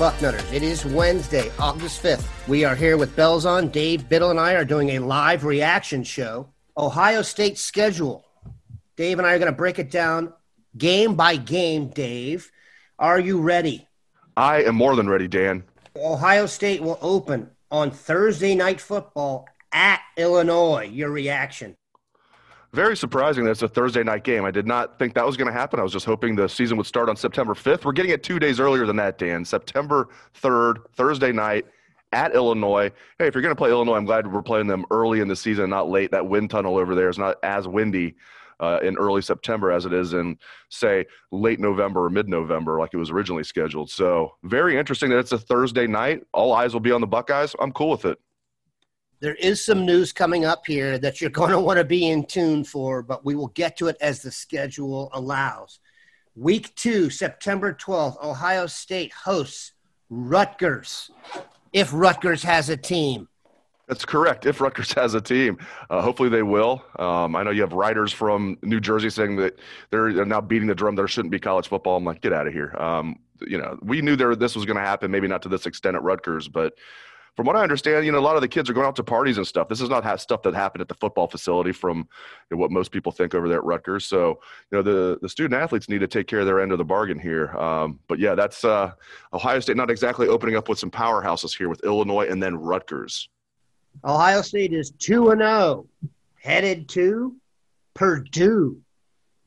Bucknutters. It is Wednesday, August 5th. We are here with Bells on. Dave Biddle and I are doing a live reaction show. Ohio State schedule. Dave and I are going to break it down game by game, Dave. Are you ready? I am more than ready, Dan. Ohio State will open on Thursday night football at Illinois. Your reaction? Very surprising that it's a Thursday night game. I did not think that was going to happen. I was just hoping the season would start on September 5th. We're getting it two days earlier than that, Dan. September 3rd, Thursday night at Illinois. Hey, if you're going to play Illinois, I'm glad we're playing them early in the season, not late. That wind tunnel over there is not as windy uh, in early September as it is in, say, late November or mid November, like it was originally scheduled. So, very interesting that it's a Thursday night. All eyes will be on the Buckeyes. I'm cool with it there is some news coming up here that you're going to want to be in tune for, but we will get to it as the schedule allows. Week two, September 12th, Ohio State hosts Rutgers. If Rutgers has a team, that's correct. If Rutgers has a team, uh, hopefully they will. Um, I know you have writers from New Jersey saying that they're, now beating the drum. There shouldn't be college football. I'm like, get out of here. Um, you know, we knew there this was going to happen. Maybe not to this extent at Rutgers, but from what I understand, you know, a lot of the kids are going out to parties and stuff. This is not stuff that happened at the football facility from you know, what most people think over there at Rutgers. So, you know, the, the student athletes need to take care of their end of the bargain here. Um, but yeah, that's uh, Ohio State not exactly opening up with some powerhouses here with Illinois and then Rutgers. Ohio State is 2 and 0, headed to Purdue.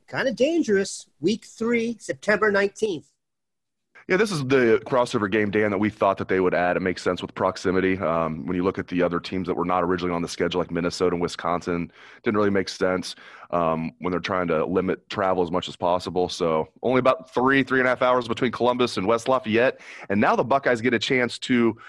Kind of dangerous. Week three, September 19th. Yeah, this is the crossover game, Dan, that we thought that they would add. It makes sense with proximity. Um, when you look at the other teams that were not originally on the schedule, like Minnesota and Wisconsin, didn't really make sense um, when they're trying to limit travel as much as possible. So only about three, three and a half hours between Columbus and West Lafayette. And now the Buckeyes get a chance to –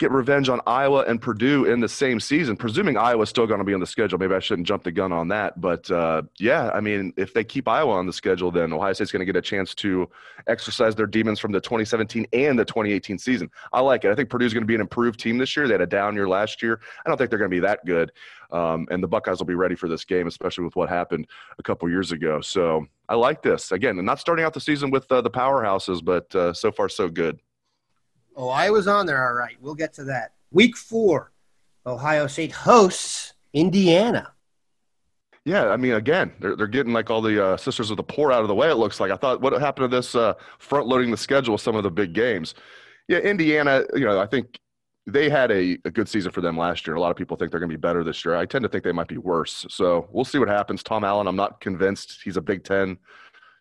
get revenge on Iowa and Purdue in the same season, presuming Iowa's still going to be on the schedule. Maybe I shouldn't jump the gun on that. But uh, yeah, I mean, if they keep Iowa on the schedule, then Ohio State's going to get a chance to exercise their demons from the 2017 and the 2018 season. I like it. I think Purdue's going to be an improved team this year. They had a down year last year. I don't think they're going to be that good. Um, and the Buckeyes will be ready for this game, especially with what happened a couple years ago. So I like this. Again, not starting out the season with uh, the powerhouses, but uh, so far so good. Oh, I was on there. All right. We'll get to that. Week four, Ohio State hosts Indiana. Yeah, I mean, again, they're, they're getting like all the uh, sisters of the poor out of the way, it looks like. I thought, what happened to this uh, front loading the schedule with some of the big games? Yeah, Indiana, you know, I think they had a, a good season for them last year. A lot of people think they're going to be better this year. I tend to think they might be worse. So we'll see what happens. Tom Allen, I'm not convinced he's a Big Ten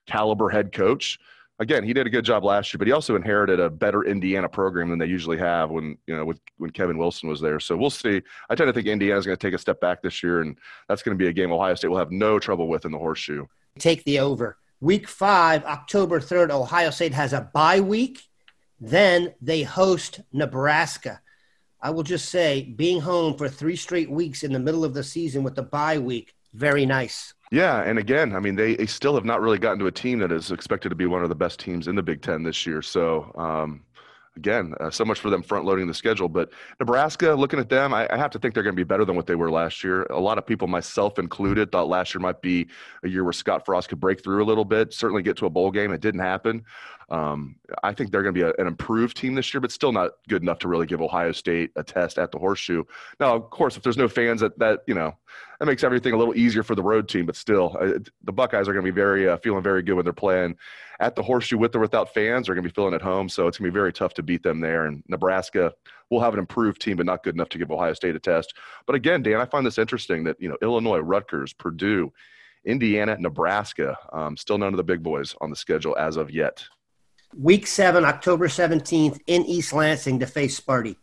caliber head coach again, he did a good job last year, but he also inherited a better Indiana program than they usually have when you know with, when Kevin Wilson was there. So we'll see. I tend to think Indiana's going to take a step back this year, and that's going to be a game Ohio State will have no trouble with in the horseshoe. Take the over. Week five, October third, Ohio State has a bye week. Then they host Nebraska. I will just say, being home for three straight weeks in the middle of the season with the bye week, very nice. Yeah, and again, I mean, they, they still have not really gotten to a team that is expected to be one of the best teams in the Big Ten this year. So, um, again, uh, so much for them front loading the schedule. But Nebraska, looking at them, I, I have to think they're going to be better than what they were last year. A lot of people, myself included, thought last year might be a year where Scott Frost could break through a little bit, certainly get to a bowl game. It didn't happen. Um, I think they're going to be a, an improved team this year, but still not good enough to really give Ohio State a test at the horseshoe. Now, of course, if there's no fans that, that you know, that makes everything a little easier for the road team. But still, uh, the Buckeyes are going to be very uh, feeling very good when they're playing at the Horseshoe with or without fans. They're going to be feeling at home, so it's going to be very tough to beat them there. And Nebraska will have an improved team, but not good enough to give Ohio State a test. But again, Dan, I find this interesting that you know Illinois, Rutgers, Purdue, Indiana, Nebraska, um, still none of the big boys on the schedule as of yet. Week seven, October 17th in East Lansing to face Sparty.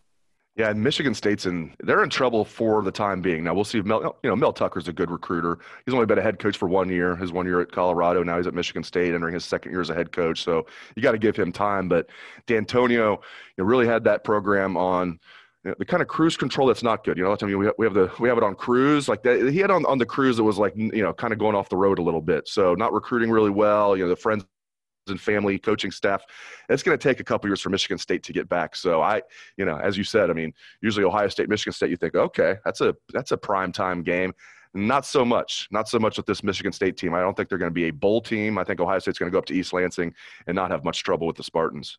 Yeah, and Michigan State's in they're in trouble for the time being. Now we'll see if Mel you know Mel Tucker's a good recruiter. He's only been a head coach for one year. His one year at Colorado. Now he's at Michigan State, entering his second year as a head coach. So you got to give him time. But Dantonio, you know, really had that program on you know, the kind of cruise control that's not good. You know, I mean, we we have the we have it on cruise like that. He had on on the cruise that was like you know kind of going off the road a little bit. So not recruiting really well. You know, the friends and family, coaching staff. It's going to take a couple years for Michigan State to get back. So I, you know, as you said, I mean, usually Ohio State, Michigan State, you think, okay, that's a that's a prime time game. Not so much. Not so much with this Michigan State team. I don't think they're going to be a bowl team. I think Ohio State's going to go up to East Lansing and not have much trouble with the Spartans.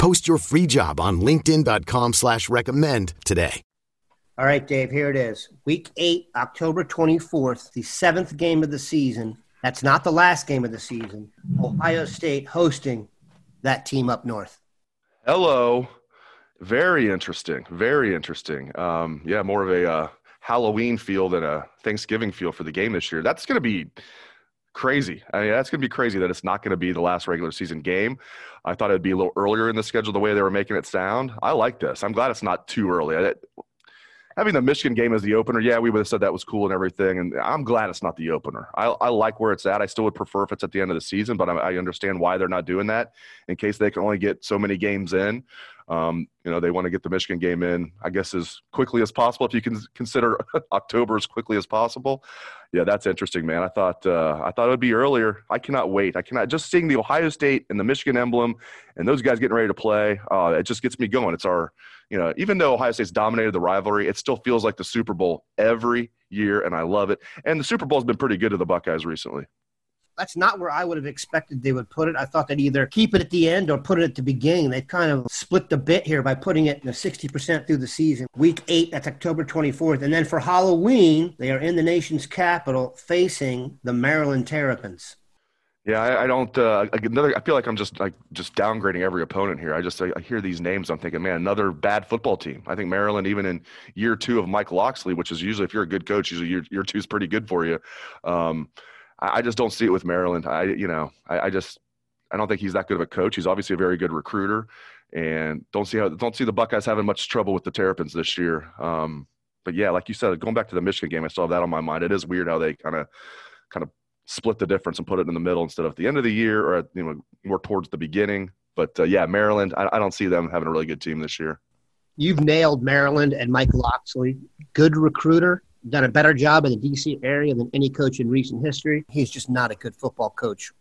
Post your free job on LinkedIn.com slash recommend today. All right, Dave, here it is. Week eight, October 24th, the seventh game of the season. That's not the last game of the season. Ohio State hosting that team up north. Hello. Very interesting. Very interesting. Um, yeah, more of a uh, Halloween feel than a Thanksgiving feel for the game this year. That's going to be crazy. I mean, that's going to be crazy that it's not going to be the last regular season game. I thought it'd be a little earlier in the schedule the way they were making it sound. I like this. I'm glad it's not too early. I, having the Michigan game as the opener, yeah, we would have said that was cool and everything. And I'm glad it's not the opener. I, I like where it's at. I still would prefer if it's at the end of the season, but I, I understand why they're not doing that in case they can only get so many games in. Um, you know, they want to get the Michigan game in, I guess, as quickly as possible. If you can consider October as quickly as possible, yeah, that's interesting, man. I thought uh, I thought it would be earlier. I cannot wait. I cannot just seeing the Ohio State and the Michigan emblem and those guys getting ready to play. Uh, it just gets me going. It's our, you know, even though Ohio State's dominated the rivalry, it still feels like the Super Bowl every year, and I love it. And the Super Bowl's been pretty good to the Buckeyes recently that's not where I would have expected they would put it. I thought they'd either keep it at the end or put it at the beginning. They've kind of split the bit here by putting it in the 60% through the season. Week eight, that's October 24th. And then for Halloween, they are in the nation's capital facing the Maryland Terrapins. Yeah, I, I don't. Uh, another. I feel like I'm just like just downgrading every opponent here. I just I, I, hear these names. I'm thinking, man, another bad football team. I think Maryland, even in year two of Mike Locksley, which is usually if you're a good coach, usually year, year two is pretty good for you. Um, I, just don't see it with Maryland. I, you know, I, I just, I don't think he's that good of a coach. He's obviously a very good recruiter, and don't see how don't see the Buckeyes having much trouble with the Terrapins this year. Um, but yeah, like you said, going back to the Michigan game, I still have that on my mind. It is weird how they kind of kind of split the difference and put it in the middle instead of at the end of the year or at, you know more towards the beginning. But uh, yeah, Maryland, I, I, don't see them having a really good team this year. You've nailed Maryland and Mike Locksley. Good recruiter, done a better job in the DC area than any coach in recent history. He's just not a good football coach.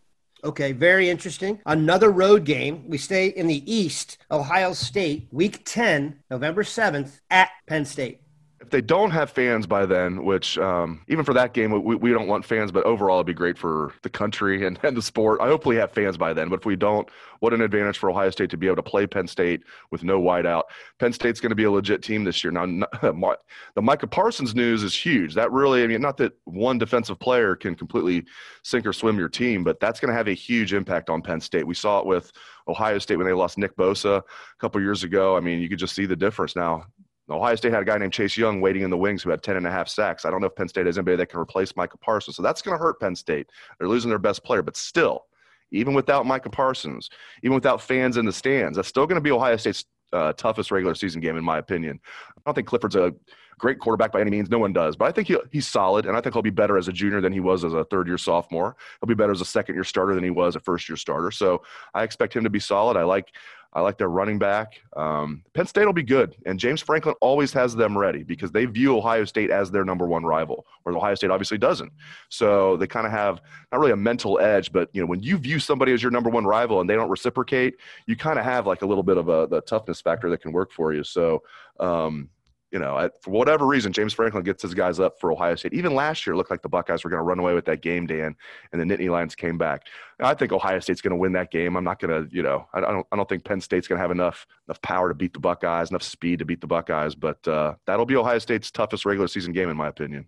Okay, very interesting. Another road game. We stay in the East, Ohio State, week 10, November 7th at Penn State if they don't have fans by then, which um, even for that game, we, we don't want fans, but overall it'd be great for the country and, and the sport. I hopefully have fans by then, but if we don't, what an advantage for Ohio State to be able to play Penn State with no whiteout. Penn State's going to be a legit team this year. Now, the Micah Parsons news is huge. That really, I mean, not that one defensive player can completely sink or swim your team, but that's going to have a huge impact on Penn State. We saw it with Ohio State when they lost Nick Bosa a couple years ago. I mean, you could just see the difference now. Ohio State had a guy named Chase Young waiting in the wings who had 10 and a half sacks. I don't know if Penn State has anybody that can replace Micah Parsons. So that's going to hurt Penn State. They're losing their best player, but still, even without Micah Parsons, even without fans in the stands, that's still going to be Ohio State's uh, toughest regular season game, in my opinion. I don't think Clifford's a great quarterback by any means. No one does, but I think he, he's solid, and I think he'll be better as a junior than he was as a third year sophomore. He'll be better as a second year starter than he was a first year starter. So I expect him to be solid. I like I like their running back. Um, Penn State will be good, and James Franklin always has them ready because they view Ohio State as their number one rival, where Ohio State obviously doesn't. So they kind of have not really a mental edge, but you know when you view somebody as your number one rival and they don't reciprocate, you kind of have like a little bit of a the toughness factor that can work for you. So um, you know, for whatever reason, James Franklin gets his guys up for Ohio State. Even last year, it looked like the Buckeyes were going to run away with that game, Dan, and the Nittany Lions came back. I think Ohio State's going to win that game. I'm not going to, you know, I don't, I don't think Penn State's going to have enough enough power to beat the Buckeyes, enough speed to beat the Buckeyes. But uh, that'll be Ohio State's toughest regular season game, in my opinion.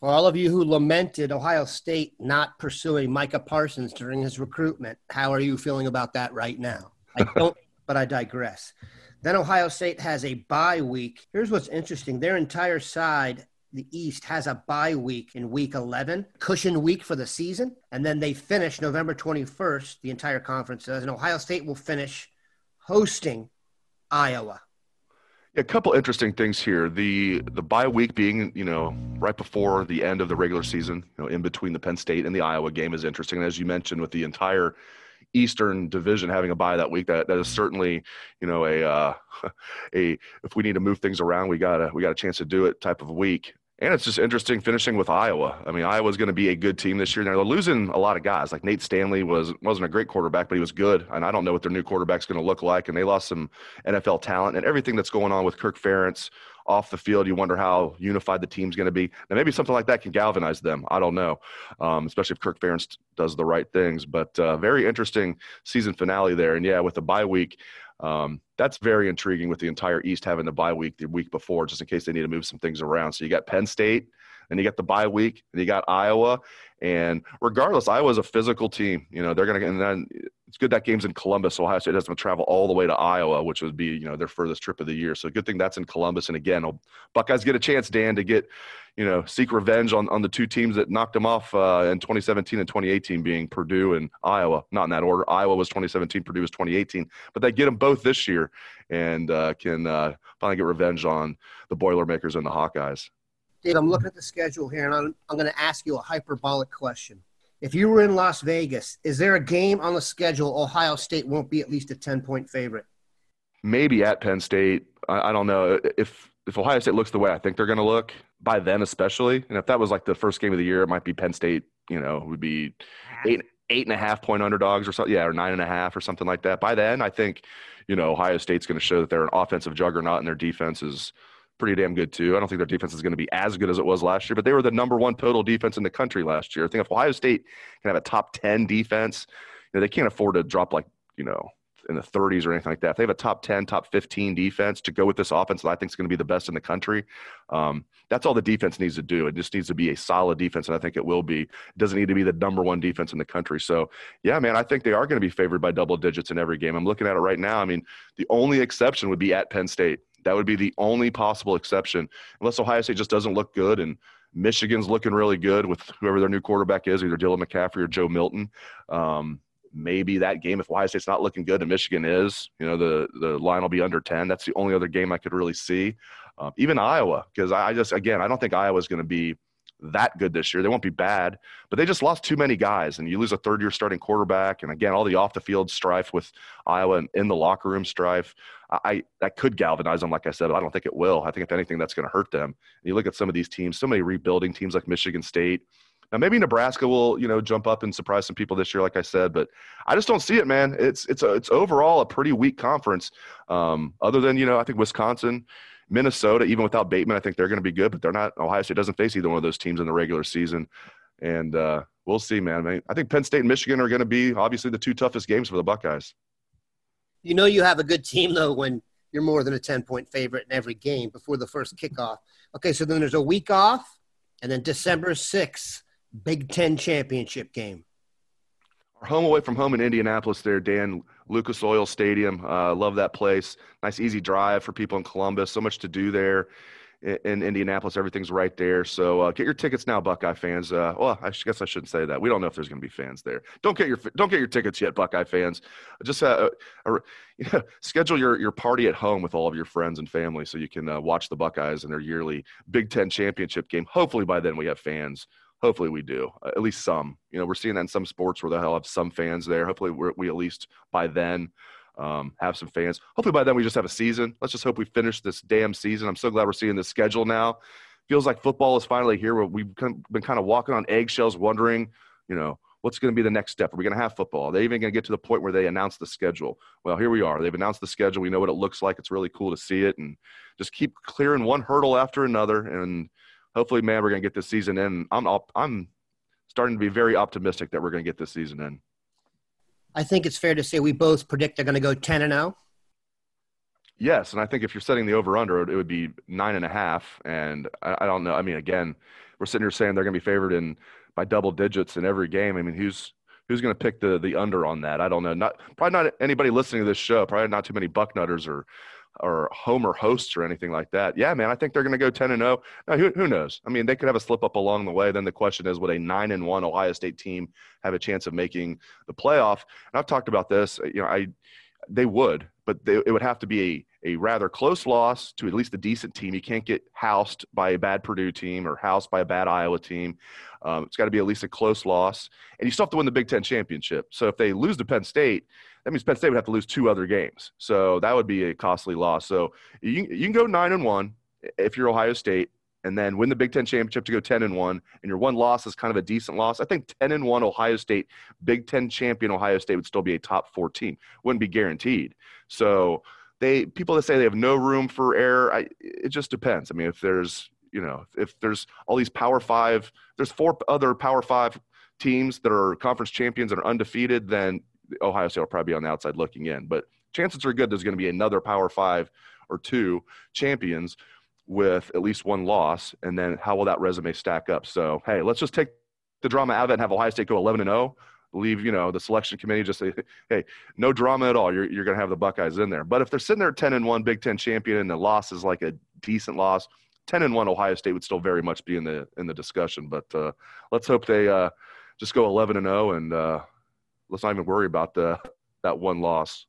For all of you who lamented Ohio State not pursuing Micah Parsons during his recruitment, how are you feeling about that right now? I don't, but I digress. Then Ohio State has a bye week. Here's what's interesting their entire side, the East, has a bye week in week 11, cushion week for the season. And then they finish November 21st, the entire conference does. And Ohio State will finish hosting Iowa. Yeah, a couple interesting things here. The the bye week being, you know, right before the end of the regular season, you know, in between the Penn State and the Iowa game is interesting. And as you mentioned, with the entire Eastern Division having a bye that week. That that is certainly, you know, a uh, a if we need to move things around, we got a we got a chance to do it type of week. And it's just interesting finishing with Iowa. I mean, Iowa's going to be a good team this year. They're losing a lot of guys. Like Nate Stanley was wasn't a great quarterback, but he was good. And I don't know what their new quarterback's going to look like. And they lost some NFL talent and everything that's going on with Kirk Ferentz off the field. You wonder how unified the team's going to be. Now, maybe something like that can galvanize them. I don't know, um, especially if Kirk Ferentz does the right things. But uh, very interesting season finale there. And yeah, with the bye week, um, that's very intriguing with the entire East having the bye week the week before, just in case they need to move some things around. So you got Penn State, and you got the bye week, and you got Iowa. And regardless, Iowa's a physical team. You know, they're going to, and then it's good that game's in Columbus. So Ohio State doesn't travel all the way to Iowa, which would be, you know, their furthest trip of the year. So good thing that's in Columbus. And again, Buckeyes get a chance, Dan, to get, you know, seek revenge on, on the two teams that knocked them off uh, in 2017 and 2018, being Purdue and Iowa. Not in that order. Iowa was 2017, Purdue was 2018. But they get them both this year and uh, can uh, finally get revenge on the Boilermakers and the Hawkeyes. Dave, I'm looking at the schedule here, and I'm, I'm going to ask you a hyperbolic question. If you were in Las Vegas, is there a game on the schedule Ohio State won't be at least a 10 point favorite? Maybe at Penn State. I, I don't know. If if Ohio State looks the way I think they're going to look, by then especially, and if that was like the first game of the year, it might be Penn State, you know, would be eight eight and a half point underdogs or something, yeah, or nine and a half or something like that. By then, I think, you know, Ohio State's going to show that they're an offensive juggernaut and their defense is – pretty damn good too. I don't think their defense is going to be as good as it was last year, but they were the number one total defense in the country last year. I think if Ohio State can have a top 10 defense, you know, they can't afford to drop like, you know, in the 30s or anything like that. If they have a top 10, top 15 defense to go with this offense that I think is going to be the best in the country, um, that's all the defense needs to do. It just needs to be a solid defense, and I think it will be. It doesn't need to be the number one defense in the country. So, yeah, man, I think they are going to be favored by double digits in every game. I'm looking at it right now. I mean, the only exception would be at Penn State. That would be the only possible exception, unless Ohio State just doesn't look good and Michigan's looking really good with whoever their new quarterback is, either Dylan McCaffrey or Joe Milton. Um, maybe that game, if Ohio State's not looking good and Michigan is, you know, the the line will be under ten. That's the only other game I could really see. Um, even Iowa, because I just again I don't think Iowa's going to be that good this year. They won't be bad, but they just lost too many guys. And you lose a third year starting quarterback. And again, all the off the field strife with Iowa and in the locker room strife. I, that could galvanize them, like I said, but I don't think it will. I think if anything, that's going to hurt them. And you look at some of these teams, so many rebuilding teams like Michigan State. Now maybe Nebraska will, you know, jump up and surprise some people this year, like I said, but I just don't see it, man. It's it's a, it's overall a pretty weak conference. Um, other than you know, I think Wisconsin Minnesota, even without Bateman, I think they're going to be good, but they're not. Ohio State doesn't face either one of those teams in the regular season, and uh, we'll see, man. I, mean, I think Penn State and Michigan are going to be obviously the two toughest games for the Buckeyes. You know, you have a good team though when you're more than a ten point favorite in every game before the first kickoff. Okay, so then there's a week off, and then December sixth, Big Ten championship game. Our home away from home in Indianapolis, there, Dan Lucas Oil Stadium. Uh, love that place. Nice, easy drive for people in Columbus. So much to do there. in Indianapolis. Everything's right there. So uh, get your tickets now, Buckeye fans. Uh, well, I guess I shouldn't say that. We don't know if there's going to be fans there. Don't get your don't get your tickets yet, Buckeye fans. Just uh, uh, uh schedule your your party at home with all of your friends and family so you can uh, watch the Buckeyes in their yearly Big Ten championship game. Hopefully by then we have fans. Hopefully we do, uh, at least some. You know, we're seeing that in some sports where they'll have some fans there. Hopefully we at least by then um, have some fans. Hopefully by then we just have a season. Let's just hope we finish this damn season. I'm so glad we're seeing the schedule now. Feels like football is finally here. We've been kind of walking on eggshells, wondering, you know, what's going to be the next step? Are we going to have football? Are they even going to get to the point where they announce the schedule? Well, here we are. They've announced the schedule. We know what it looks like. It's really cool to see it, and just keep clearing one hurdle after another. And hopefully, man, we're going to get this season in. I'm I'm starting to be very optimistic that we're going to get this season in. I think it's fair to say we both predict they're going to go 10 and 0. Yes, and I think if you're setting the over under, it would be nine and a half. And I, I don't know. I mean, again, we're sitting here saying they're going to be favored in by double digits in every game. I mean, who's who's going to pick the the under on that? I don't know. Not probably not anybody listening to this show. Probably not too many bucknutters or or Homer hosts or anything like that. Yeah, man, I think they're going to go 10 and 0. Now, who, who knows? I mean, they could have a slip up along the way. Then the question is, would a 9 and 1 Ohio State team have a chance of making the playoff? And I've talked about this. You know, I they would, but they, it would have to be a, a rather close loss to at least a decent team. You can't get housed by a bad Purdue team or housed by a bad Iowa team. Um, it's got to be at least a close loss, and you still have to win the Big Ten championship. So if they lose to Penn State, that means Penn State would have to lose two other games. So that would be a costly loss. So you, you can go nine and one if you're Ohio State, and then win the Big Ten championship to go ten and one, and your one loss is kind of a decent loss. I think ten and one Ohio State, Big Ten champion Ohio State would still be a top four team. Wouldn't be guaranteed. So they people that say they have no room for error, I, it just depends. I mean, if there's you know if there's all these Power Five, there's four other Power Five teams that are conference champions and are undefeated, then Ohio State will probably be on the outside looking in. But chances are good there's going to be another Power Five or two champions with at least one loss, and then how will that resume stack up? So hey, let's just take the drama out of it and have Ohio State go 11 and 0. Leave you know the selection committee just say, hey, no drama at all. You're you're going to have the Buckeyes in there. But if they're sitting there 10 and one, Big Ten champion, and the loss is like a decent loss, 10 and one, Ohio State would still very much be in the in the discussion. But uh, let's hope they uh, just go 11 and 0 and uh, let's not even worry about the that one loss.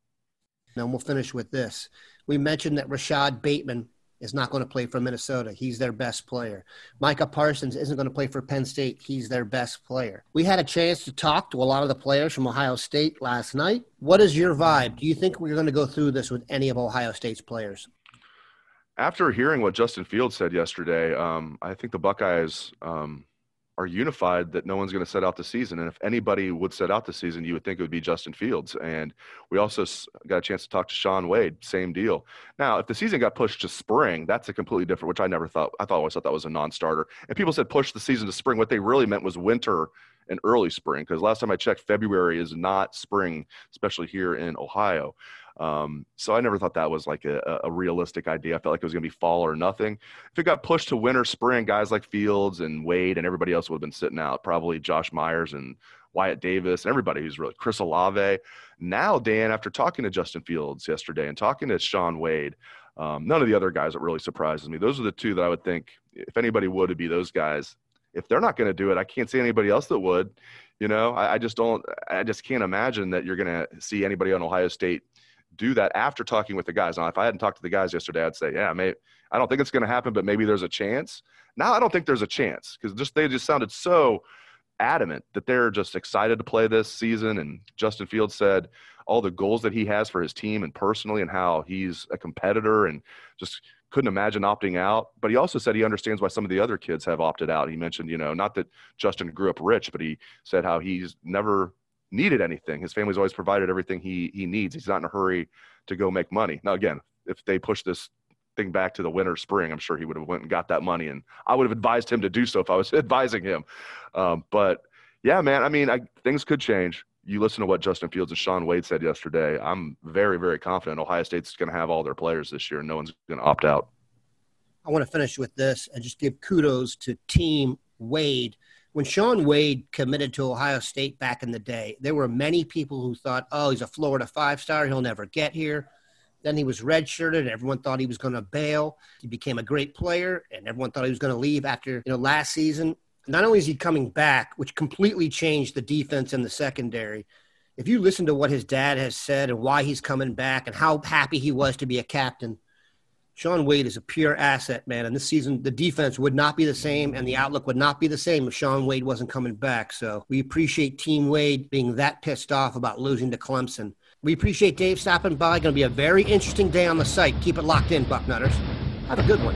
And we'll finish with this. We mentioned that Rashod Bateman is not going to play for Minnesota. He's their best player. Micah Parsons isn't going to play for Penn State. He's their best player. We had a chance to talk to a lot of the players from Ohio State last night. What is your vibe? Do you think we're going to go through this with any of Ohio State's players? After hearing what Justin Fields said yesterday, um, I think the Buckeyes um, are unified that no one's going to set out the season. And if anybody would set out the season, you would think it would be Justin Fields. And we also got a chance to talk to Shaun Wade, same deal. Now, if the season got pushed to spring, that's a completely different, which I never thought, I thought always thought that was a non starter. And people said push the season to spring. What they really meant was winter and early spring, because last time I checked, February is not spring, especially here in Ohio. Um, so I never thought that was like a, a realistic idea. I felt like it was going to be fall or nothing. If it got pushed to winter, spring, guys like Fields and Wade and everybody else would have been sitting out. Probably Josh Myers and Wyatt Davis and everybody who's really Chris Olave. Now, Dan, after talking to Justin Fields yesterday and talking to Shaun Wade, um, none of the other guys that really surprises me. Those are the two that I would think, if anybody would, it'd be those guys. If they're not going to do it, I can't see anybody else that would. You know, I, I just don't. I just can't imagine that you're going to see anybody on Ohio State do that after talking with the guys. Now, if I hadn't talked to the guys yesterday, I'd say, yeah, maybe I don't think it's going to happen, but maybe there's a chance. Now I don't think there's a chance because just they just sounded so adamant that they're just excited to play this season. And Justin Fields said all the goals that he has for his team and personally, and how he's a competitor and just couldn't imagine opting out. But he also said he understands why some of the other kids have opted out. He mentioned, you know, not that Justin grew up rich, but he said how he's never needed anything. His family's always provided everything he he needs. He's not in a hurry to go make money. Now, again, if they push this thing back to the winter spring, I'm sure he would have went and got that money, and I would have advised him to do so if I was advising him. Um, but yeah, man, I mean, I, things could change. You listen to what Justin Fields and Shaun Wade said yesterday. I'm very, very confident Ohio State's going to have all their players this year, and no one's going to opt out. I want to finish with this and just give kudos to Team Wade when Shaun Wade committed to Ohio State back in the day, there were many people who thought, oh, he's a Florida five star. He'll never get here. Then he was redshirted, and everyone thought he was going to bail. He became a great player, and everyone thought he was going to leave after you know last season. Not only is he coming back, which completely changed the defense and the secondary. If you listen to what his dad has said and why he's coming back and how happy he was to be a captain, Shaun Wade is a pure asset, man. And this season, the defense would not be the same, and the outlook would not be the same if Shaun Wade wasn't coming back. So we appreciate Team Wade being that pissed off about losing to Clemson. We appreciate Dave stopping by. Going to be a very interesting day on the site. Keep it locked in, Bucknutters. Have a good one.